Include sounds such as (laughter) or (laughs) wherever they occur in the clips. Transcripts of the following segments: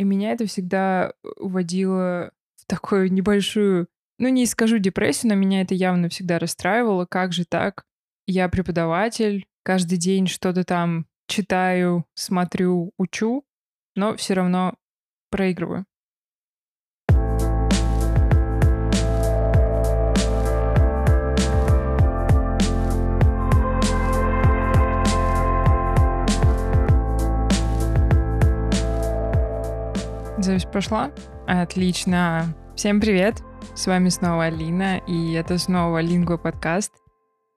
И меня это всегда уводило в такую небольшую, ну не скажу депрессию, но меня это явно всегда расстраивало. Как же так? Я преподаватель, каждый день что-то там читаю, смотрю, учу, но все равно проигрываю. Запись прошла? Отлично. Всем привет. С вами снова Алина, и это снова Лингва подкаст.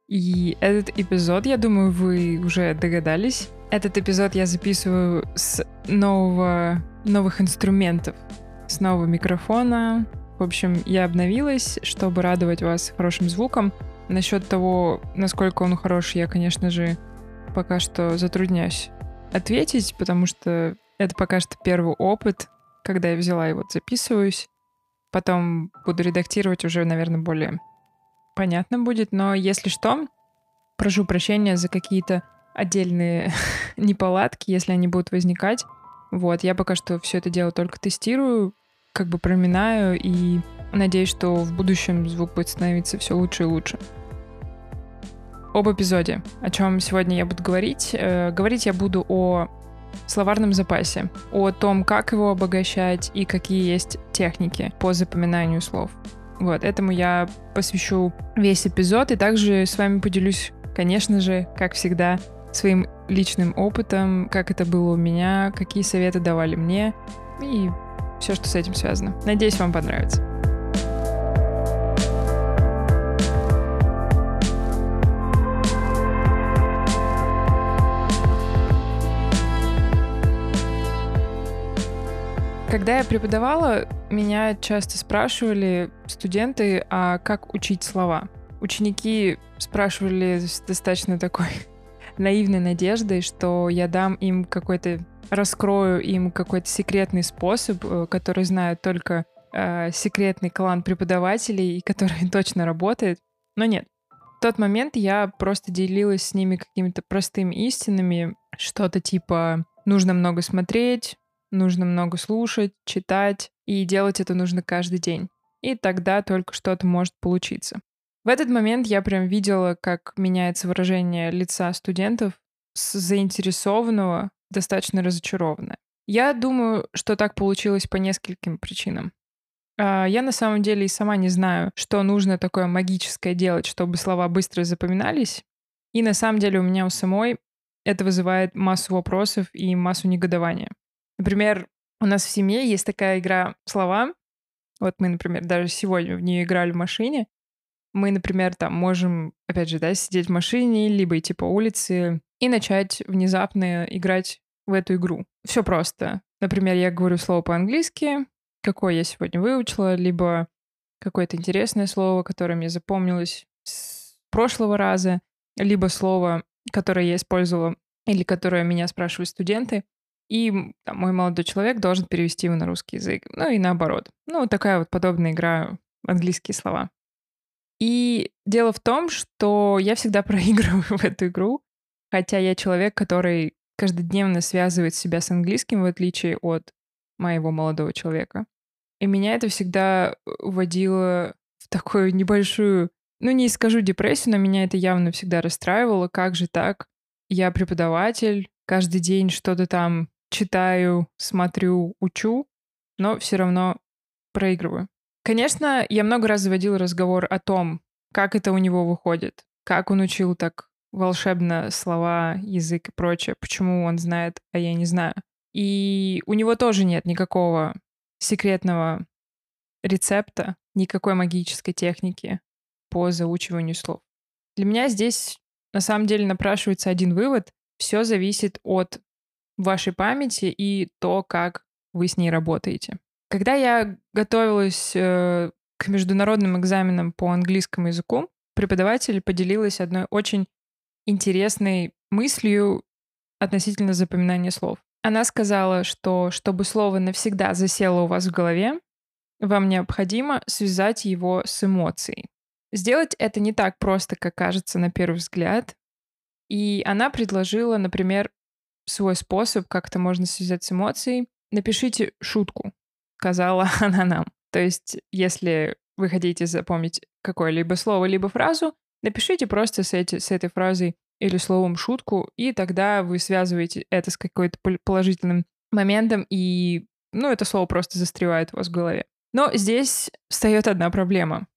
И этот эпизод, я думаю, вы уже догадались. Этот эпизод я записываю с нового, новых инструментов, с нового микрофона. В общем, я обновилась, чтобы радовать вас хорошим звуком. Насчет того, насколько он хороший, я, конечно же, пока что затрудняюсь ответить, потому что это пока что первый опыт, когда я взяла и вот записываюсь. Потом буду редактировать уже, наверное, более понятно будет. Но если что, прошу прощения за какие-то отдельные (laughs) неполадки, если они будут возникать. Вот, я пока что все это дело только тестирую, как бы проминаю и надеюсь, что в будущем звук будет становиться все лучше и лучше. Об эпизоде, о чем сегодня я буду говорить. Э, говорить я буду о словарном запасе, о том, как его обогащать и какие есть техники по запоминанию слов. Вот, этому я посвящу весь эпизод и также с вами поделюсь, конечно же, как всегда, своим личным опытом, как это было у меня, какие советы давали мне и все, что с этим связано. Надеюсь, вам понравится. Когда я преподавала, меня часто спрашивали студенты, а как учить слова. Ученики спрашивали с достаточно такой (laughs) наивной надеждой, что я дам им какой-то, раскрою им какой-то секретный способ, э, который знает только э, секретный клан преподавателей, и который (laughs) точно работает. Но нет. В тот момент я просто делилась с ними какими-то простыми истинами, что-то типа нужно много смотреть, нужно много слушать, читать, и делать это нужно каждый день. И тогда только что-то может получиться. В этот момент я прям видела, как меняется выражение лица студентов с заинтересованного достаточно разочарованное. Я думаю, что так получилось по нескольким причинам. А, я на самом деле и сама не знаю, что нужно такое магическое делать, чтобы слова быстро запоминались. И на самом деле у меня у самой это вызывает массу вопросов и массу негодования. Например, у нас в семье есть такая игра слова. Вот мы, например, даже сегодня в нее играли в машине. Мы, например, там можем, опять же, да, сидеть в машине, либо идти по улице и начать внезапно играть в эту игру. Все просто. Например, я говорю слово по-английски, какое я сегодня выучила, либо какое-то интересное слово, которое мне запомнилось с прошлого раза, либо слово, которое я использовала или которое меня спрашивают студенты и там, мой молодой человек должен перевести его на русский язык. Ну и наоборот. Ну, такая вот подобная игра английские слова. И дело в том, что я всегда (laughs) проигрываю в эту игру, хотя я человек, который каждодневно связывает себя с английским, в отличие от моего молодого человека. И меня это всегда вводило в такую небольшую, ну не скажу депрессию, но меня это явно всегда расстраивало. Как же так? Я преподаватель, каждый день что-то там читаю, смотрю, учу, но все равно проигрываю. Конечно, я много раз заводила разговор о том, как это у него выходит, как он учил так волшебно слова, язык и прочее, почему он знает, а я не знаю. И у него тоже нет никакого секретного рецепта, никакой магической техники по заучиванию слов. Для меня здесь на самом деле напрашивается один вывод. Все зависит от вашей памяти и то, как вы с ней работаете. Когда я готовилась э, к международным экзаменам по английскому языку, преподаватель поделилась одной очень интересной мыслью относительно запоминания слов. Она сказала, что чтобы слово навсегда засело у вас в голове, вам необходимо связать его с эмоцией. Сделать это не так просто, как кажется на первый взгляд. И она предложила, например, свой способ, как это можно связать с эмоцией. напишите шутку, сказала (laughs) она нам. То есть, если вы хотите запомнить какое-либо слово, либо фразу, напишите просто с, эти, с этой фразой или словом шутку, и тогда вы связываете это с какой-то положительным моментом, и, ну, это слово просто застревает у вас в голове. Но здесь встает одна проблема.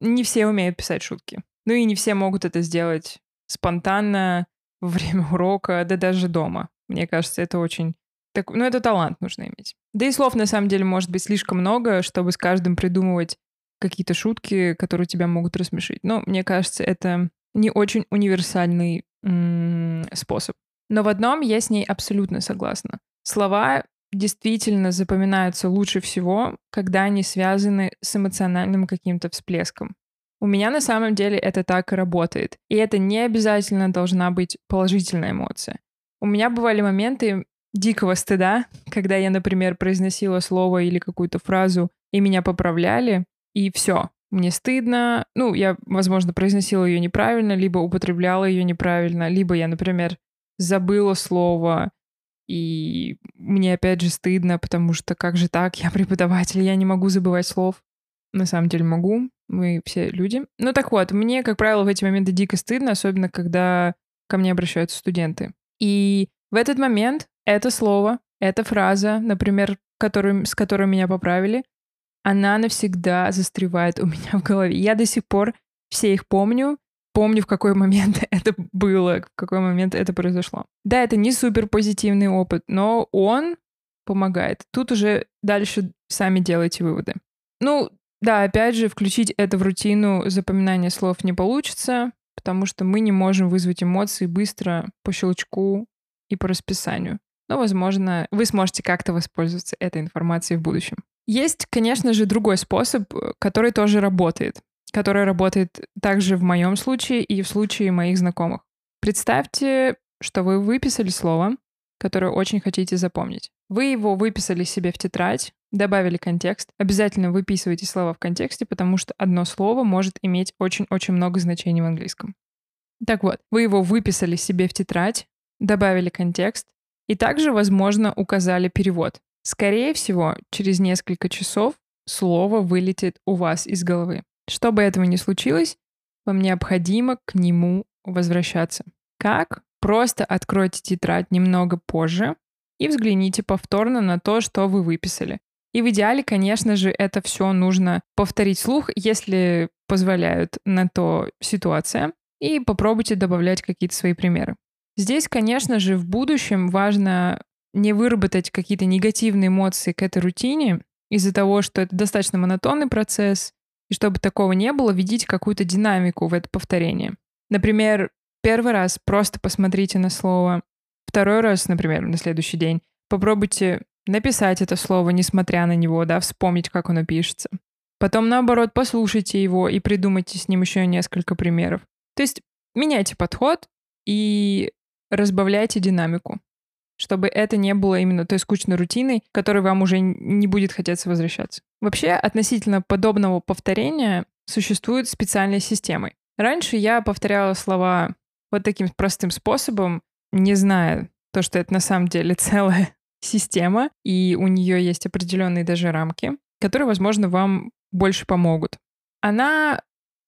Не все умеют писать шутки. Ну и не все могут это сделать спонтанно, во время урока, да даже дома. Мне кажется, это очень... Так, ну, это талант нужно иметь. Да и слов, на самом деле, может быть слишком много, чтобы с каждым придумывать какие-то шутки, которые тебя могут рассмешить. Но мне кажется, это не очень универсальный м- способ. Но в одном я с ней абсолютно согласна. Слова действительно запоминаются лучше всего, когда они связаны с эмоциональным каким-то всплеском. У меня на самом деле это так и работает. И это не обязательно должна быть положительная эмоция. У меня бывали моменты дикого стыда, когда я, например, произносила слово или какую-то фразу, и меня поправляли, и все. Мне стыдно. Ну, я, возможно, произносила ее неправильно, либо употребляла ее неправильно, либо я, например, забыла слово, и мне опять же стыдно, потому что как же так, я преподаватель, я не могу забывать слов. На самом деле могу, мы все люди. Ну так вот, мне, как правило, в эти моменты дико стыдно, особенно когда ко мне обращаются студенты. И в этот момент это слово, эта фраза, например, который, с которой меня поправили, она навсегда застревает у меня (laughs) в голове. Я до сих пор все их помню, помню, в какой момент (laughs) это было, в какой момент это произошло. Да, это не супер позитивный опыт, но он помогает. Тут уже дальше сами делайте выводы. Ну, да, опять же, включить это в рутину запоминания слов не получится, потому что мы не можем вызвать эмоции быстро по щелчку и по расписанию. Но, возможно, вы сможете как-то воспользоваться этой информацией в будущем. Есть, конечно же, другой способ, э, который тоже работает, который работает также в моем случае и в случае моих знакомых. Представьте, что вы выписали слово, которое очень хотите запомнить. Вы его выписали себе в тетрадь, добавили контекст. Обязательно выписывайте слова в контексте, потому что одно слово может иметь очень-очень много значений в английском. Так вот, вы его выписали себе в тетрадь, добавили контекст и также, возможно, указали перевод. Скорее всего, через несколько часов слово вылетит у вас из головы. Чтобы этого не случилось, вам необходимо к нему возвращаться. Как? Просто откройте тетрадь немного позже и взгляните повторно на то, что вы выписали. И в идеале, конечно же, это все нужно повторить слух, если позволяют на то ситуация, и попробуйте добавлять какие-то свои примеры. Здесь, конечно же, в будущем важно не выработать какие-то негативные эмоции к этой рутине из-за того, что это достаточно монотонный процесс, и чтобы такого не было, введите какую-то динамику в это повторение. Например, первый раз просто посмотрите на слово, второй раз, например, на следующий день попробуйте написать это слово, несмотря на него, да, вспомнить, как оно пишется. Потом, наоборот, послушайте его и придумайте с ним еще несколько примеров. То есть меняйте подход и разбавляйте динамику, чтобы это не было именно той скучной рутиной, которой вам уже не будет хотеться возвращаться. Вообще, относительно подобного повторения существуют специальные системы. Раньше я повторяла слова вот таким простым способом, не зная то, что это на самом деле (laughs) целая система, и у нее есть определенные даже рамки, которые, возможно, вам больше помогут. Она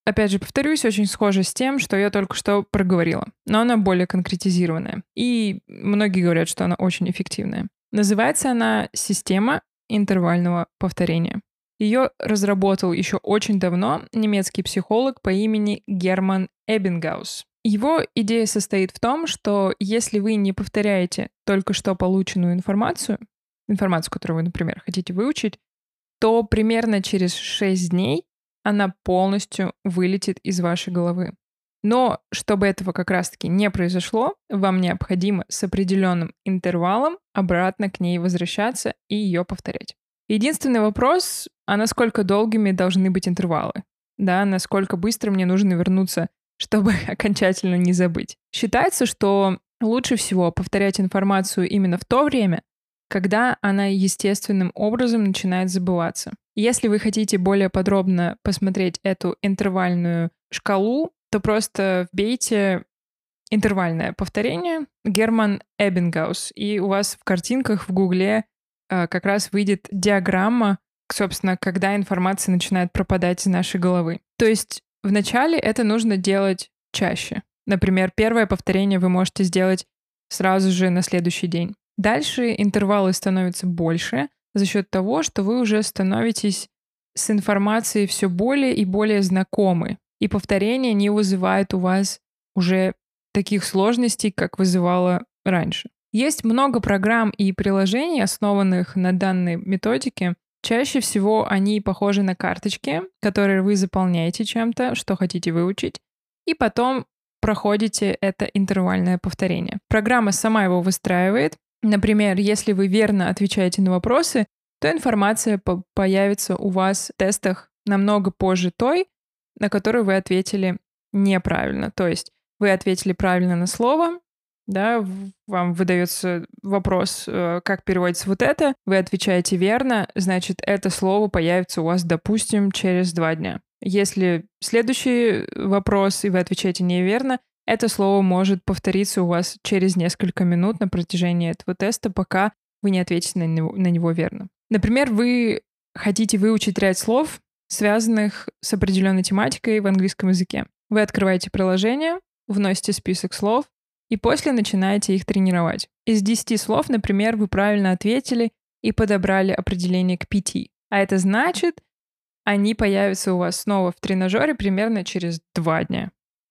опять же, повторюсь, очень схожа с тем, что я только что проговорила, но она более конкретизированная. И многие говорят, что она очень эффективная. Называется она «Система интервального повторения». Ее разработал еще очень давно немецкий психолог по имени Герман Эббингаус. Его идея состоит в том, что если вы не повторяете только что полученную информацию, информацию, которую вы, например, хотите выучить, то примерно через 6 дней она полностью вылетит из вашей головы. Но чтобы этого как раз-таки не произошло, вам необходимо с определенным интервалом обратно к ней возвращаться и ее повторять. Единственный вопрос, а насколько долгими должны быть интервалы? Да, насколько быстро мне нужно вернуться, чтобы (laughs) окончательно не забыть. Считается, что лучше всего повторять информацию именно в то время, когда она естественным образом начинает забываться. Если вы хотите более подробно посмотреть эту интервальную шкалу, то просто вбейте интервальное повторение Герман Эббингаус, и у вас в картинках в Гугле э, как раз выйдет диаграмма, собственно, когда информация начинает пропадать из нашей головы. То есть вначале это нужно делать чаще. Например, первое повторение вы можете сделать сразу же на следующий день. Дальше интервалы становятся больше за счет того, что вы уже становитесь с информацией все более и более знакомы. И повторение не вызывает у вас уже таких сложностей, как вызывало раньше. Есть много программ и приложений, основанных на данной методике. Чаще всего они похожи на карточки, которые вы заполняете чем-то, что хотите выучить, и потом проходите это интервальное повторение. Программа сама его выстраивает. Например, если вы верно отвечаете на вопросы, то информация по появится у вас в тестах намного позже той, на которую вы ответили неправильно. То есть вы ответили правильно на слово, да, вам выдается вопрос, э, как переводится вот это, вы отвечаете верно, значит, это слово появится у вас, допустим, через два дня. Если следующий вопрос, и вы отвечаете неверно, это слово может повториться у вас через несколько минут на протяжении этого теста, пока вы не ответите на него, на него верно. Например, вы хотите выучить ряд слов, связанных с определенной тематикой в английском языке. Вы открываете приложение, вносите список слов, и после начинаете их тренировать. Из 10 слов, например, вы правильно ответили и подобрали определение к 5. А это значит, они появятся у вас снова в тренажере примерно через 2 дня.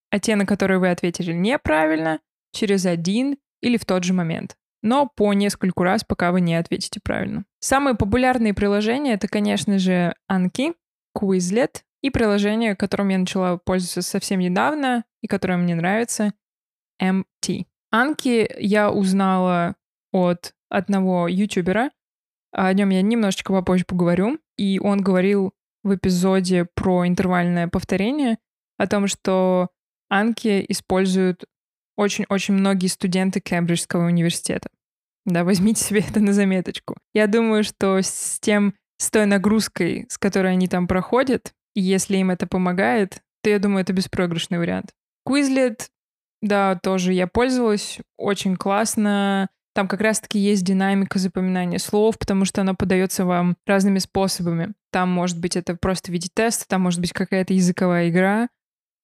А те, на которые вы ответили неправильно, через один или в тот же момент. Но по нескольку раз, пока вы не ответите правильно. Самые популярные приложения — это, конечно же, Anki, Quizlet и приложение, которым я начала пользоваться совсем недавно и которое мне нравится, MT. Анки я узнала от одного ютубера. О нем я немножечко попозже поговорю. И он говорил в эпизоде про интервальное повторение о том, что Анки используют очень-очень многие студенты Кембриджского университета. Да, возьмите себе это на заметочку. Я думаю, что с тем, с той нагрузкой, с которой они там проходят, и если им это помогает, то я думаю, это беспроигрышный вариант. Quizlet да, тоже я пользовалась. Очень классно. Там как раз-таки есть динамика запоминания слов, потому что она подается вам разными способами. Там может быть это просто в виде теста, там может быть какая-то языковая игра.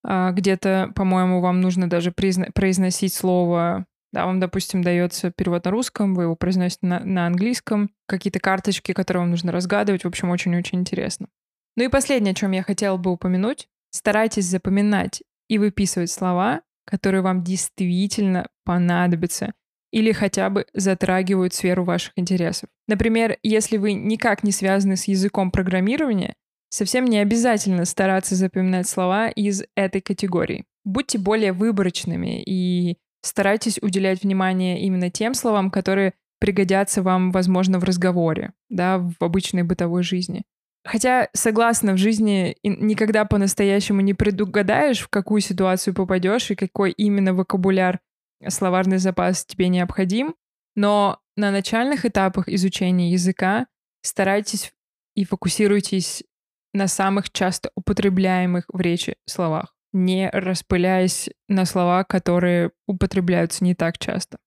А где-то, по-моему, вам нужно даже призна- произносить слово да, вам, допустим, дается перевод на русском, вы его произносите на, на английском, какие-то карточки, которые вам нужно разгадывать. В общем, очень-очень интересно. Ну и последнее, о чем я хотела бы упомянуть. Старайтесь запоминать и выписывать слова, которые вам действительно понадобятся или хотя бы затрагивают сферу ваших интересов. Например, если вы никак не связаны с языком программирования, совсем не обязательно стараться запоминать слова из этой категории. Будьте более выборочными и старайтесь уделять внимание именно тем словам, которые пригодятся вам, возможно, в разговоре, да, в обычной бытовой жизни. Хотя, согласна, в жизни никогда по-настоящему не предугадаешь, в какую ситуацию попадешь и какой именно вокабуляр, словарный запас тебе необходим. Но на начальных этапах изучения языка старайтесь и фокусируйтесь на самых часто употребляемых в речи словах, не распыляясь на слова, которые употребляются не так часто.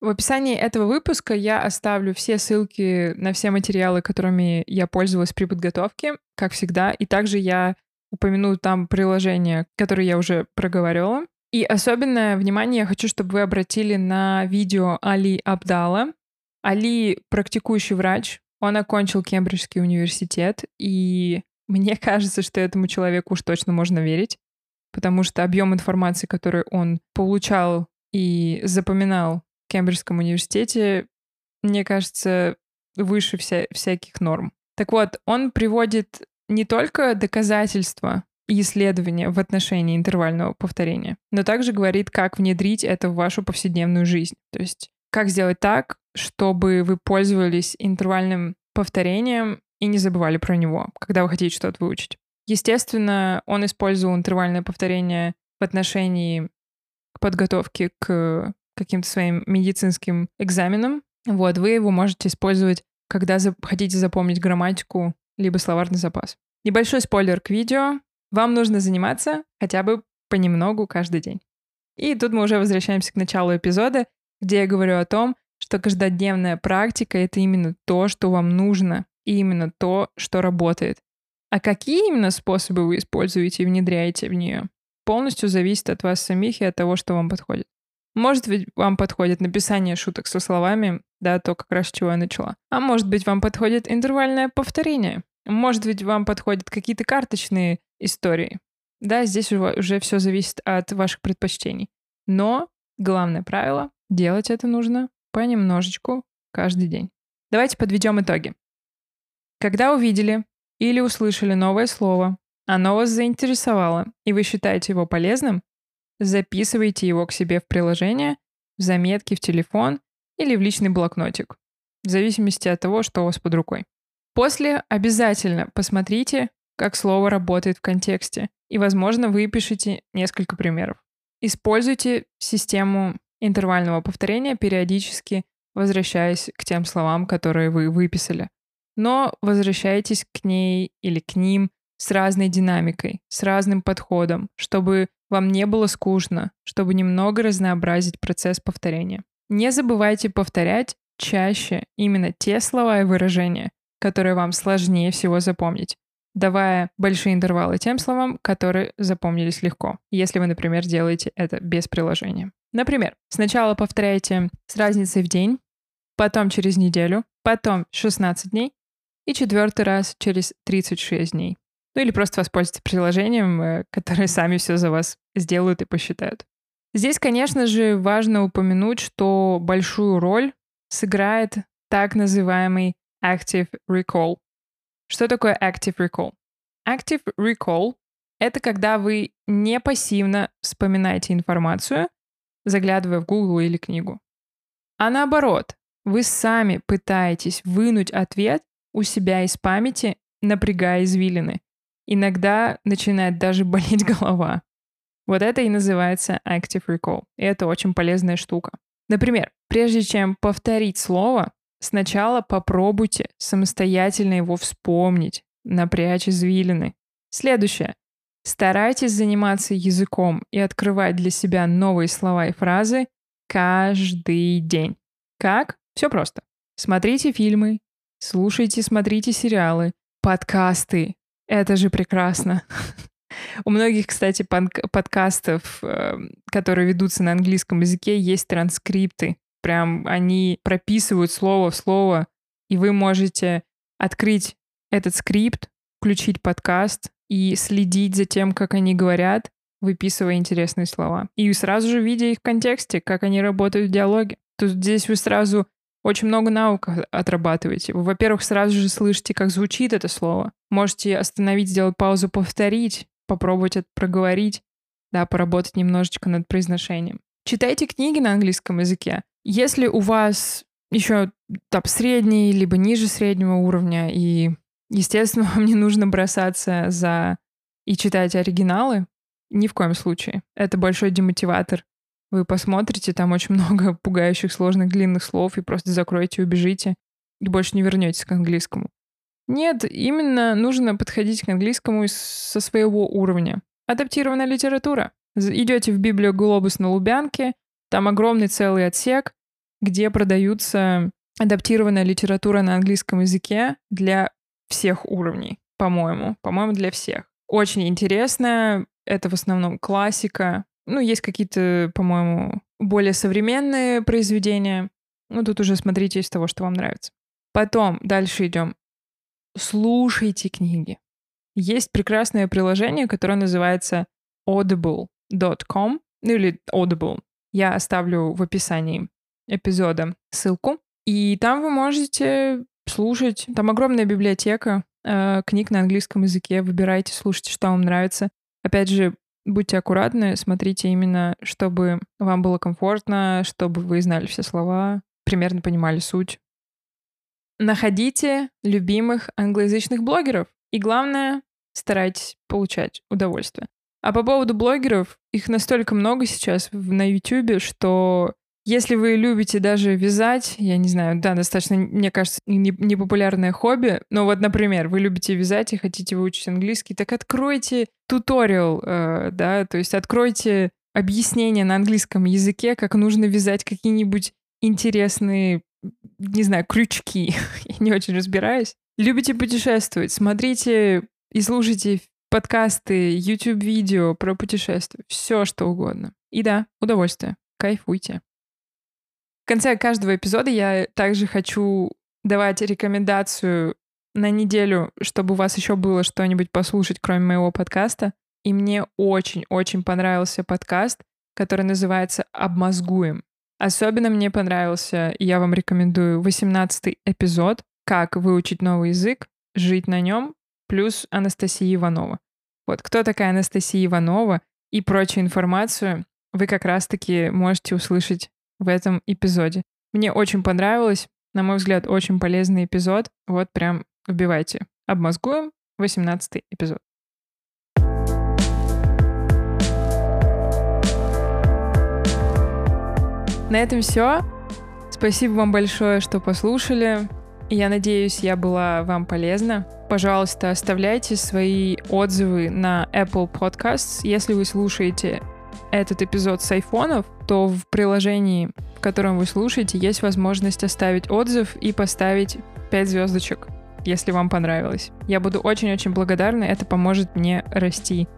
В описании этого выпуска я оставлю все ссылки на все материалы, которыми я пользовалась при подготовке, как всегда. И также я упомяну там приложения, которые я уже проговорила. И особенное внимание я хочу, чтобы вы обратили на видео Али Абдала. Али — практикующий врач. Он окончил Кембриджский университет, и мне (laughs) кажется, что этому человеку уж точно можно верить, потому что объем информации, который он получал и запоминал Кембриджском университете, мне кажется, выше вся, всяких норм. Так вот, он приводит не только доказательства и исследования в отношении интервального повторения, но также говорит, как внедрить это в вашу повседневную жизнь. То есть, как сделать так, чтобы вы пользовались интервальным повторением и не забывали про него, когда вы хотите что-то выучить. Естественно, он использовал интервальное повторение в отношении подготовки к каким-то своим медицинским экзаменом. Вот, вы его можете использовать, когда за хотите запомнить грамматику, либо словарный запас. Небольшой спойлер к видео. Вам нужно заниматься хотя бы понемногу каждый день. И тут мы уже возвращаемся к началу эпизода, где я говорю о том, что каждодневная практика — это именно то, что вам нужно, и именно то, что работает. А какие именно способы вы используете и внедряете в нее, полностью зависит от вас самих и от того, что вам подходит. Может быть, вам подходит написание шуток со словами, да, то как раз чего я начала. А может быть, вам подходит интервальное повторение. Может быть, вам подходят какие-то карточные истории. Да, здесь уже, уже все зависит от ваших предпочтений. Но главное правило — делать это нужно понемножечку каждый день. Давайте подведем итоги. Когда увидели или услышали новое слово, оно вас заинтересовало, и вы считаете его полезным, записывайте его к себе в приложение, в заметки в телефон или в личный блокнотик, в зависимости от того, что у вас под рукой. После обязательно посмотрите, как слово работает в контексте, и, возможно, вы пишете несколько примеров. Используйте систему интервального повторения, периодически возвращаясь к тем словам, которые вы выписали. Но возвращайтесь к ней или к ним с разной динамикой, с разным подходом, чтобы вам не было скучно, чтобы немного разнообразить процесс повторения. Не забывайте повторять чаще именно те слова и выражения, которые вам сложнее всего запомнить, давая большие интервалы тем словам, которые запомнились легко, если вы, например, делаете это без приложения. Например, сначала повторяйте с разницей в день, потом через неделю, потом 16 дней и четвертый раз через 36 дней. Ну или просто воспользуйтесь приложением, э, (laughs) которое сами все за вас сделают и посчитают. Здесь, конечно же, важно упомянуть, что большую роль сыграет так называемый Active Recall. Что такое Active Recall? Active Recall — это когда вы не пассивно вспоминаете информацию, заглядывая в Google или книгу. А наоборот, вы сами пытаетесь вынуть ответ у себя из памяти, напрягая извилины. Иногда начинает даже (laughs) болеть голова. Вот это и называется Active Recall. И это очень полезная штука. Например, прежде чем повторить слово, сначала попробуйте самостоятельно его вспомнить, напрячь извилины. Следующее. Старайтесь заниматься языком и открывать для себя новые слова и фразы каждый день. Как? Все просто. Смотрите фильмы, слушайте, смотрите сериалы, подкасты. Это же прекрасно. У многих, кстати, подкастов, эм, которые ведутся на английском языке, есть транскрипты. Прям они прописывают слово в слово, и вы можете открыть этот скрипт, включить подкаст и следить за тем, как они говорят, выписывая интересные слова. И сразу же видя их в контексте, как они работают в диалоге. Тут здесь вы сразу очень много наук отрабатываете. Вы, во-первых, сразу же слышите, как звучит это слово. Можете остановить, сделать паузу, повторить, попробовать это проговорить, да, поработать немножечко над произношением. Читайте книги на английском языке. Если у вас еще там средний, либо ниже среднего уровня, и, естественно, (laughs) вам не нужно бросаться за и читать оригиналы, ни в коем случае. Это большой демотиватор. Вы посмотрите, там очень (laughs) много пугающих, сложных, длинных слов, и просто закроете, убежите, и больше не вернетесь к английскому. Нет, именно нужно подходить к английскому со своего уровня. Адаптированная литература. Идете в Библию Глобус на Лубянке, там огромный целый отсек, где продаются адаптированная литература на английском языке для всех уровней, по-моему. По-моему, для всех. Очень интересно. Это в основном классика. Ну, есть какие-то, по-моему, более современные произведения. Ну, тут уже смотрите из того, что вам нравится. Потом дальше идем слушайте книги. Есть прекрасное приложение, которое называется audible.com, ну или Audible. Я оставлю в описании эпизода ссылку. И там вы можете слушать. Там огромная библиотека э, книг на английском языке. Выбирайте, слушайте, что вам нравится. Опять же, будьте аккуратны, смотрите именно, чтобы вам было комфортно, чтобы вы знали все слова, примерно понимали суть. Находите любимых англоязычных блогеров. И главное, старайтесь получать удовольствие. А по поводу блогеров, их настолько много сейчас на YouTube, что если вы любите даже вязать, я не знаю, да, достаточно, мне кажется, непопулярное хобби, но вот, например, вы любите вязать и хотите выучить английский, так откройте туториал, э, да, то есть откройте объяснение на английском языке, как нужно вязать какие-нибудь интересные, не знаю, крючки. (laughs) Я не очень разбираюсь. Любите путешествовать, смотрите и слушайте подкасты, YouTube-видео про путешествия, все что угодно. И да, удовольствие. Кайфуйте. Конце каждого эпизода я также хочу давать рекомендацию на неделю, чтобы у вас еще было что-нибудь послушать, кроме моего подкаста. И мне очень-очень понравился подкаст, который называется «Обмозгуем». Особенно мне понравился, и я вам рекомендую, 18 эпизод «Как выучить новый язык, жить на нем», плюс Анастасия Иванова. Вот кто такая Анастасия Иванова и прочую информацию вы как раз-таки можете услышать в этом эпизоде. Мне очень понравилось, на мой взгляд, очень полезный эпизод. Вот прям вбивайте. Обмозгуем 18 эпизод. На этом все. Спасибо вам большое, что послушали. Я надеюсь, я была вам полезна. Пожалуйста, оставляйте свои отзывы на Apple Podcasts. Если вы слушаете этот эпизод с айфонов, то в приложении, в котором вы слушаете, есть возможность оставить отзыв и поставить 5 звездочек, если вам понравилось. Я буду очень-очень благодарна, это поможет мне расти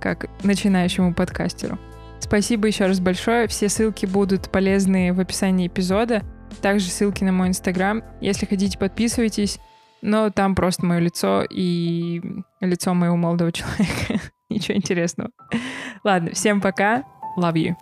как начинающему подкастеру. Спасибо еще раз большое. Все ссылки будут полезны в описании эпизода. Также ссылки на мой инстаграм. Если хотите, подписывайтесь. Но там просто мое лицо и лицо моего молодого (laughs) человека. (laughs) Ничего интересного. Ладно, всем пока. Love you.